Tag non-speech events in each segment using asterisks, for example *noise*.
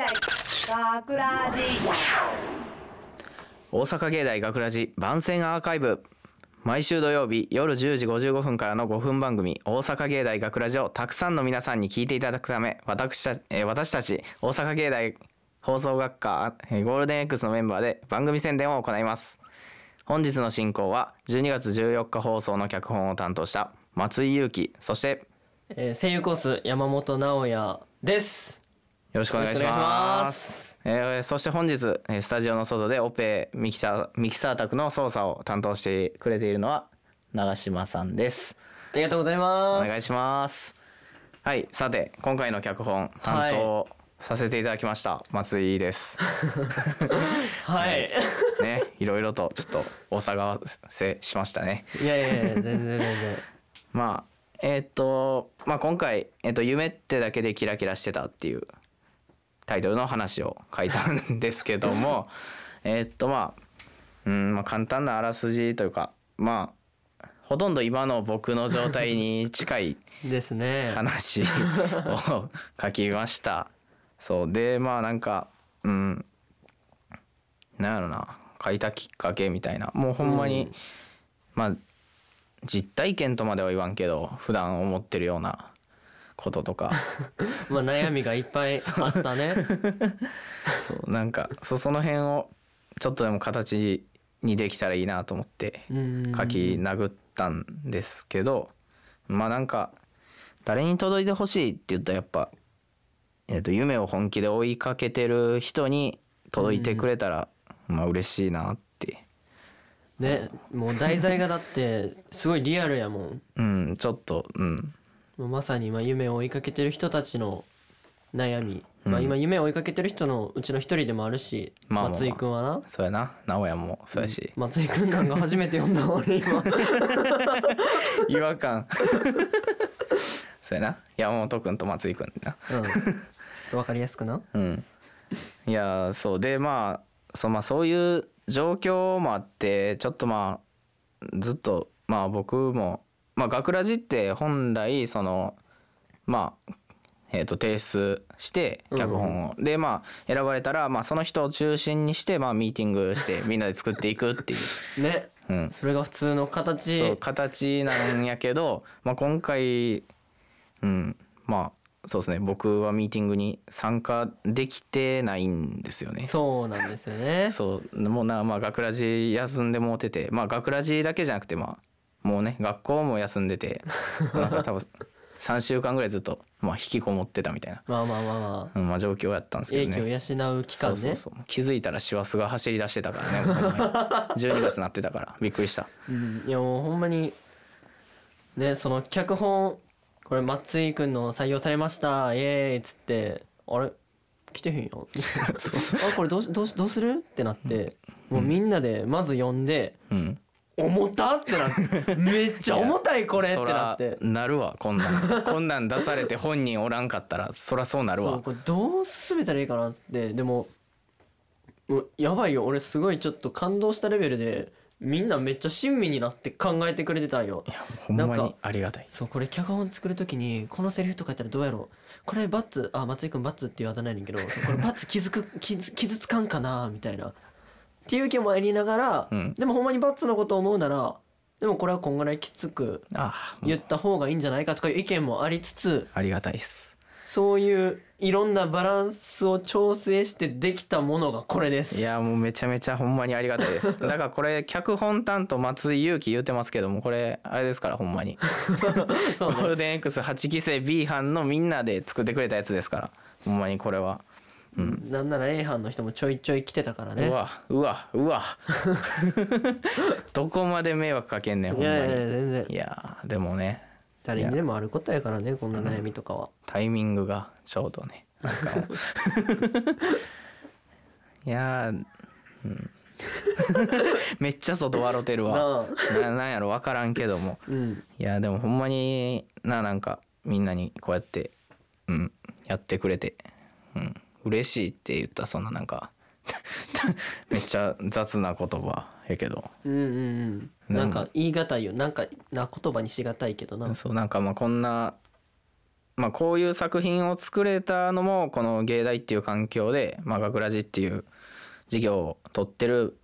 大学ラジ。大阪芸大学ラジ番宣アーカイブ。毎週土曜日夜10時55分からの5分番組「大阪芸大学ラジをたくさんの皆さんに聞いていただくため私た,、えー私たち大阪芸大放送学科えーゴールデン X のメンバーで番組宣伝を行います。本日の進行は12月14日放送の脚本を担当した松井裕樹そしてえー声優コース山本直哉です。よろしくお願いしまます。えーそして本日えースタジオの外でオペミキサミキサー宅の操作を担当してくれているのは長島さんです。ありがとうございおます。願いします。はいさて今回の脚本担当させていただきました、松井です。*laughs* はい。ねいろいろとちょっとお騒がせしましたね。いやいやいや全然全然。*laughs* まあえーっとまあ今回、えーっと「夢ってだけでキラキラしてた」っていうタイトルの話を書いたんですけども *laughs* えーっとまあうんまあ簡単なあらすじというかまあほとんど今の僕の状態に近い *laughs* ですね。話を書きました。そうでまあなんかうんなんやろな書いたきっかけみたいなもうほんまに、うんまあ実体験とまでは言わんけど普段思ってるようなこととか。*laughs* まあ悩みがいっぱいあったね。*laughs* そうなんかそその辺をちょっとでも形にできたらいいなと思ってうん。書き殴ったんですけどまあなんか誰に届いてほしいって言ったらやっぱ、えー、と夢を本気で追いかけてる人に届いてくれたら、まあ嬉しいなって。ねもう題材がだってすごいリアルやもん。うんちょっとうんまさに今夢を追いかけてる人たちの悩み。まあうん今夢を追いかけてる人のうちの一人でもあるし、まあまあまあ松井くんはな。そうやな直哉もそうやし、松井くんなんか初めて読んだ俺今。*laughs* 違和感そうやな山本君と松井君なうん。ちょっとわかりやすくな。うんいやそうでまあそう,、まあ、そういう状況もあってちょっとまあずっとまあ僕もまあ学ラジって本来そのまあえー、と提出して脚本を、でまあ選ばれたら、まあ、その人を中心にして、まあ、ミーティングして *laughs* みんなで作っていくっていう、ね。うん、それが普通の形。そう形なんやけど、*laughs* まあ、今回うんまあそうですね僕はミーティングに参加できてないんですよね。そうなんですよね。そうもうなまあ学ラジ休んでもうててまあ学ラジだけじゃなくてまあもうね学校も休んでて *laughs* なんか多分3週間ぐらいずっと、まあ、引きこもってたみたいな、まあまあまあまあ。うんまあ、状況やったんですけど英ね。気を養う期間ね。そうそうそう。気づいたら師走が走り出してたからねほんま *laughs* に12月なってたからびっくりした。うん、いやもうほんまにねその脚本これ松井くんの採用されました。イエーイっつってあれ？来てへんよ *laughs* あこれどうしどうしどうする？ってなってもうみんなでまず読んでうん重たってなって。めっちゃ重たいこれってなって。なるわ。こんなんこんなん出されて本人おらんかったらそらそうなるわ。これどう進めたらいいかなっつって。でももうやばいよ。俺すごいちょっと感動したレベルでみんなめっちゃ親身になって考えてくれてたんよ。いやほんまにありがたい。そうこれ脚本作る時にこのセリフとか言ったらどうやろう。これバッツあ松井君バッツっていうあだ名やねんけどこれバッツ傷く傷傷つかんかなみたいなっていう意見もありながら、うん。でもほんまにバッツのことを思うならでもこれはこんぐらいきつく言った方がいいんじゃないかとかいう意見もありつつありがたいっす。そういういろんなバランスを調整してできたものがこれです。いやもうめちゃめちゃほんまにありがたいです。*laughs* だからこれ脚本担当松井裕樹言うてますけどもこれあれですからほんまに。*laughs* そうね。ゴールデン X8 期生 B 班のみんなで作ってくれたやつですから。ほんまにこれはなんなら A 班の人もちょいちょい来てたからね。うわうわうわ。*laughs* どこまで迷惑かけんねんほんまにいやいや全然。いやでもね。誰にでもあることやからねこんな悩みとかは、タイミングがちょうどね。*laughs* いやー、うん、めっちゃ外笑てるわ。ななんやろ分からんけども。うん。いやでもほんまにななんかみんなにこうやって、うん、やってくれて、うん、嬉しいって言ったらそんななんか *laughs* めっちゃ雑な言葉やけど。うんうんうん。なんか言い難いよ。なんかな言葉にしがたいけどな。そうなんかまあこんなまあこういう作品を作れたのもこの芸大っていう環境で、まあ、学ラジっていう授業を取ってる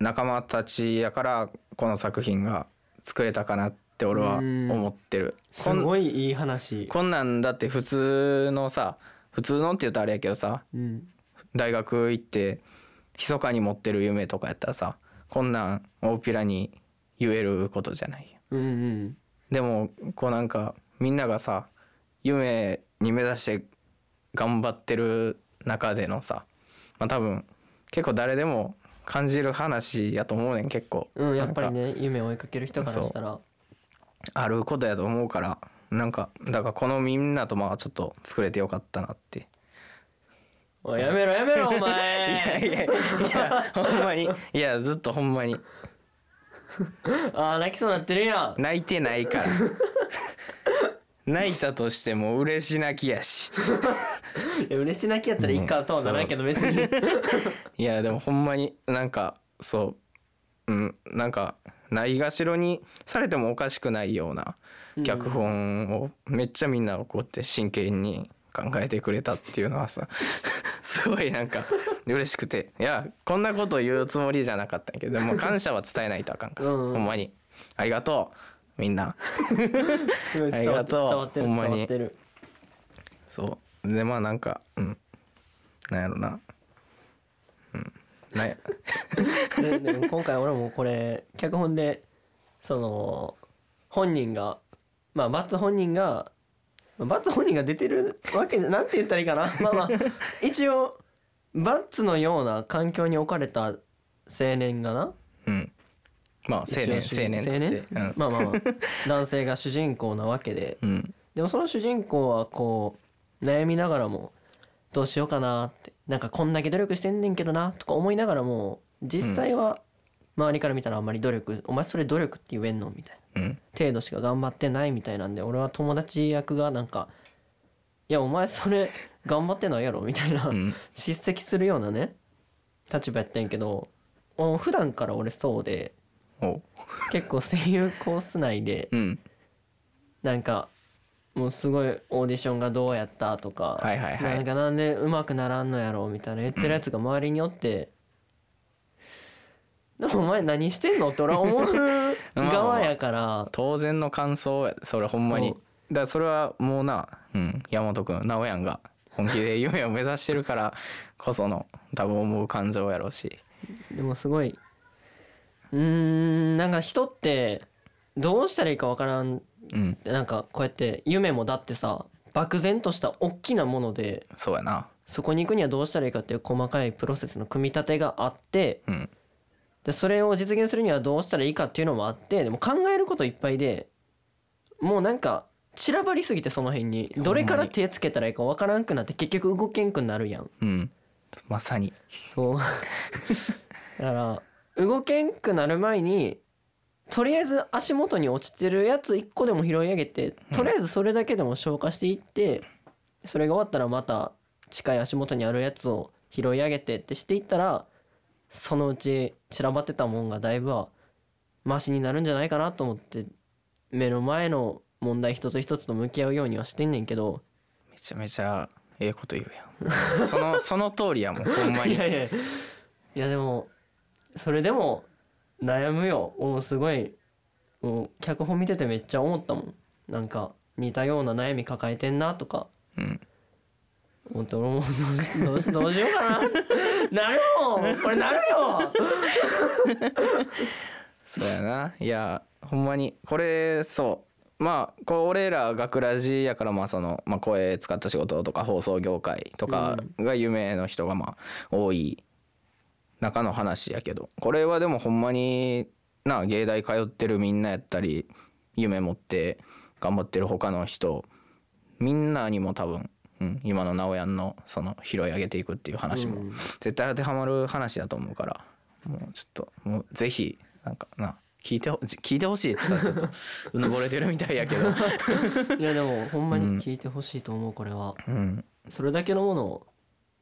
仲間たちやからこの作品が作れたかなって俺は思ってる。すごいいい話。こんなんだって普通のさ普通のって言うとあれやけどさうん。大学行って密かに持ってる夢とかやったらさこんなん大っぴらに言えることじゃない。うんうん。でもこうなんかみんながさ夢に目指して頑張ってる中でのさまあ多分結構誰でも感じる話やと思うねん結構、うんやっぱりね夢を追いかける人からしたら。あることやと思うからなんかだからこのみんなとまあちょっと作れてよかったなって。おいやめろやめろおいや前 *laughs* いやいやほんまに。いやずっとほんまに。あー泣きそうになってるやん。泣いてないから。泣いたとしても嬉し泣きやし。*laughs* いや嬉し泣きやったらいいかとはならんけど別に。*laughs* いやでもほんまになんかそううんなんかないがしろにされてもおかしくないような脚本をめっちゃみんながこうやって真剣に考えてくれたっていうのはさ *laughs* すごいなんか嬉しくて。いやこんなこと言うつもりじゃなかったけどでも感謝は伝えないとあかんから。うんうん。ほんまに。ありがとうみんな。*laughs* ありがとうほんまに。そう。でまあなんかうん。なんやろな。うんなんやででも今回俺もこれ脚本でその本人がまあバツ本人がまあバツ本人が出てるわけじゃなんて言ったらいいかな。*laughs* まあまあ一応バッツのような環境に置かれた青年がな。うん。まあ青年一応青年と青年？してうん。まあまあまあ男性が主人公なわけで。うん。でもその主人公はこう悩みながらもどうしようかなってなんかこんだけ努力してんねんけどなとか思いながらも実際は周りから見たらあんまり努力お前それ努力って言えんのみたいな。うん。程度しか頑張ってないみたいなんで俺は友達役がなんかいやお前それ *laughs* 頑張ってないやろみたいなうん。叱責するようなね立場やったんやけどお普段から俺そうで結構声優コース内でうん。なんかもうすごいオーディションがどうやったとか、はいはいはい。なんかなんでうまくならんのやろみたいな言ってるやつが周りにおって、でもお前何してんの？って俺は思う側やから。当然の感想やそれほんまに。だからそれはもうな、うん、山本君直哉が本気で夢を目指してるからこその *laughs* 多分思う感情やろうし。でもすごいうーんなんか人ってどうしたらいいかわからんうん。なんかこうやって夢もだってさ漠然とした大きなものでそうやな。そこに行くにはどうしたらいいかっていう細かいプロセスの組み立てがあってうん。でそれを実現するにはどうしたらいいかっていうのもあってでも考えることいっぱいでもうなんか散らばりすぎてその辺にどれから手つけたらいいかわからんくなって結局動けんくなるやん。うん。まさに。そう。*laughs* だから動けんくなる前にとりあえず足元に落ちてるやつ1個でも拾い上げてとりあえずそれだけでも消化していってそれが終わったらまた近い足元にあるやつを拾い上げてってしていったらそのうち散らばってたもんがだいぶはマシになるんじゃないかなと思って目の前の問題一つ一つと向き合うようにはしてんねんけど。めちゃめちゃええこと言うやん。そのその通りやもんほんまに。*laughs* いやいや。いやでもそれでも悩むよもうすごいもう脚本見ててめっちゃ思ったもん。なんか似たような悩み抱えてんなとか。うん。思って俺もどうしどうしどうしようかな。*laughs* なるよ！これなるよ！*laughs* そうやな。いやほんまにこれそう。まあこれ俺ら学ラジやからまあその、まあ、声使った仕事とか放送業界とかが夢の人がまあ多い中の話やけど。これはでもほんまにな芸大通ってるみんなやったり夢持って頑張ってる他の人みんなにも多分、うん、今の直哉のその拾い上げていくっていう話もうん。絶対当てはまる話だと思うからもうちょっともうぜひなんかな聞いてほ聞いてほしいって言ったらちょっとうぬぼれてるみたいやけど、*laughs* いやでもほんまに聞いてほしいと思うこれは。うん、それだけのものを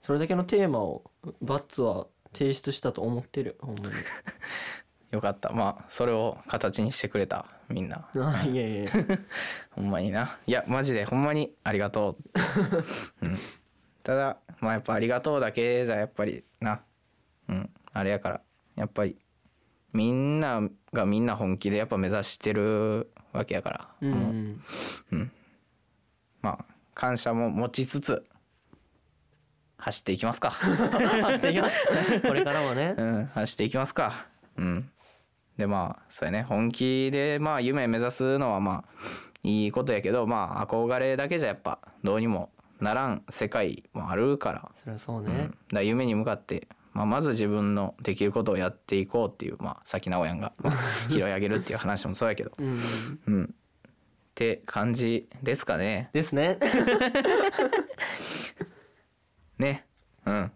それだけのテーマをバッツは提出したと思ってるほんまに。*laughs* よかった。まあそれを形にしてくれたみんな。あいやいやいや。*laughs* ほんまにな。いやマジでほんまにありがとう、*laughs* うん、ただまあやっぱありがとうだけじゃやっぱりな。うん。あれやから。やっぱりみんながみんな本気でやっぱ目指してるわけやから、うんもうまあ感謝も持ちつつ走っていきますか。走っていきます。*laughs* これからもね。うん走っていきますか。うん。でまあそうやね。本気でまあ夢目指すのはまあいいことやけどまあ憧れだけじゃやっぱどうにもならん世界もあるから,、そりゃそううん、ねだ夢に向かって、まあ、まず自分のできることをやっていこうっていうまあさっき直哉が *laughs* 拾い上げるっていう話もそうやけど。うん。うん。って感じですかね。ですね *laughs* ね。うん。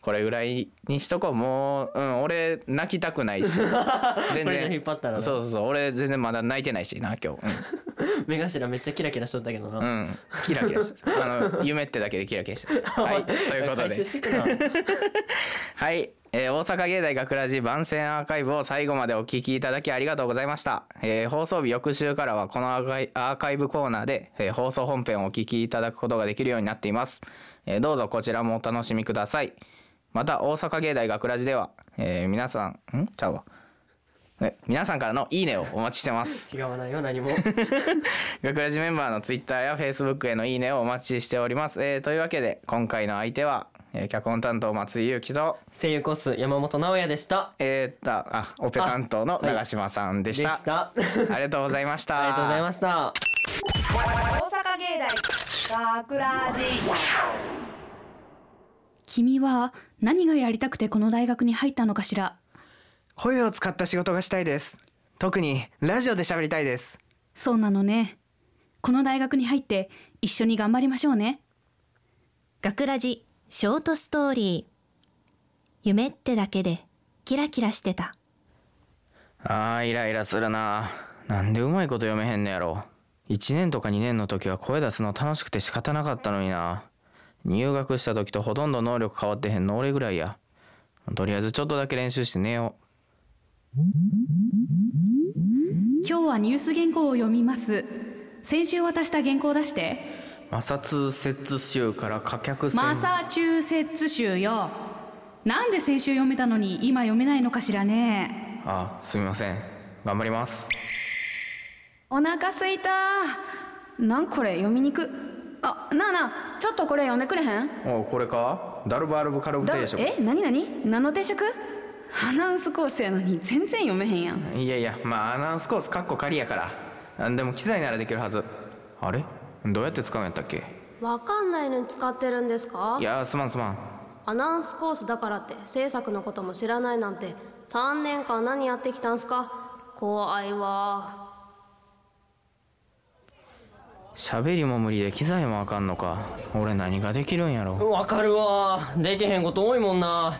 これぐらいにしとこう。もう、うん、俺泣きたくないし。*laughs* 全然。引っ張ったらなそうそうそう。俺全然まだ泣いてないしな今日。*laughs* 目頭めっちゃキラキラしとったけどな、うん、うん、キラキラしあの夢ってだけでキラキラしてた。*laughs* はい。ということで。はい、えー大阪芸大学ラジ番宣アーカイブを最後までお聞きいただきありがとうございました、えー放送日翌週からはこのアーカイブコーナーで、えー放送本編をお聞きいただくことができるようになっています、えーどうぞこちらもお楽しみください。また大阪芸大学ラジでは、えー皆さんん？ちゃうわ。え皆さんからのいいねをお待ちしてます。*laughs* 違わないよ何も。*laughs* 学ラジメンバーのツイッターやフェイスブックへのいいねをお待ちしております、えーというわけで今回の相手は、えー脚本担当松井裕樹と。声優コース山本直哉でした。えー、とあオペ担当の長嶋さんでした,、でした。あありがとうございました。りがとうございました。大阪芸大学ラジ君は何がやりたくてこの大学に入ったのかしら？声を使った仕事がしたいです。特にラジオで喋りたいです。そうなのね。この大学に入って一緒に頑張りましょうね。学ラジショートストーリー。夢ってだけでキラキラしてた。あーイライラするな。なんでうまいこと読めへんのやろ。1年とか2年の時は声出すの楽しくて仕方なかったのにな。入学した時とほとんど能力変わってへんの俺ぐらいや。とりあえずちょっとだけ練習して寝よ今日はニュース原稿を読みます。先週渡した原稿出して。うマサツーセッツ州から貨客船マサチューセッツ州よ。なんで先週読めたのに今読めないのかしらね。あすみません。頑張ります。お腹すいた。なんこれ読みにく。あなあなあちょっとこれ読んでくれへん？おこれか？ダルバルブカルブだ定食。え何何？何の定食？アナウンスコースやのに全然読めへんやん。いやいやまあアナウンスコースかっこ仮やから。あでも機材ならできるはず。あれ？どうやって使うんやったっけ？わかんないのに使ってるんですか？いやすまんすまん。アナウンスコースだからって制作のことも知らないなんて3年間何やってきたんすか？怖いわ。喋りも無理で機材もあかんのか？俺何ができるんやろ？わかるわ。できへんこと多いもんな。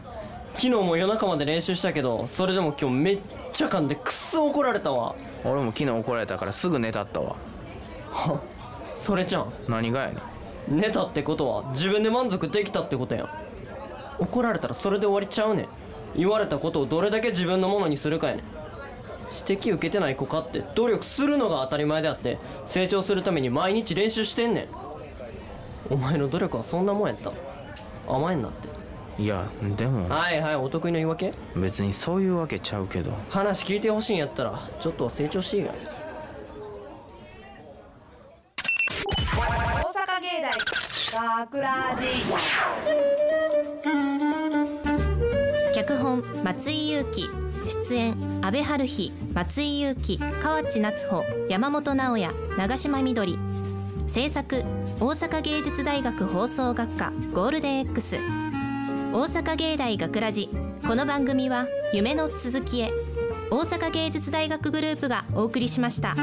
昨日も夜中まで練習したけどそれでも今日めっちゃ噛んでくっそ怒られたわ。俺も昨日怒られたからすぐ寝たったわそれじゃん何がやねん。寝たってことは自分で満足できたってことやん。怒られたらそれで終わりちゃうねん。言われたことをどれだけ自分のものにするかやねん。指摘受けてない子かって努力するのが当たり前であって成長するために毎日練習してんねん。お前の努力はそんなもんやった。甘えんなって。いやでも。はいはいお得意の言い訳？別にそういうわけちゃうけど。話聞いてほしいんやったらちょっとは成長していいが大阪芸大学ラジ脚本松井裕樹。出演阿部春日松井裕樹。河内夏穂山本直哉長島みどり。制作大阪芸術大学放送学科ゴールデン X 大阪芸大学ラジ。この番組は夢の続きへ。大阪芸術大学グループがお送りしました。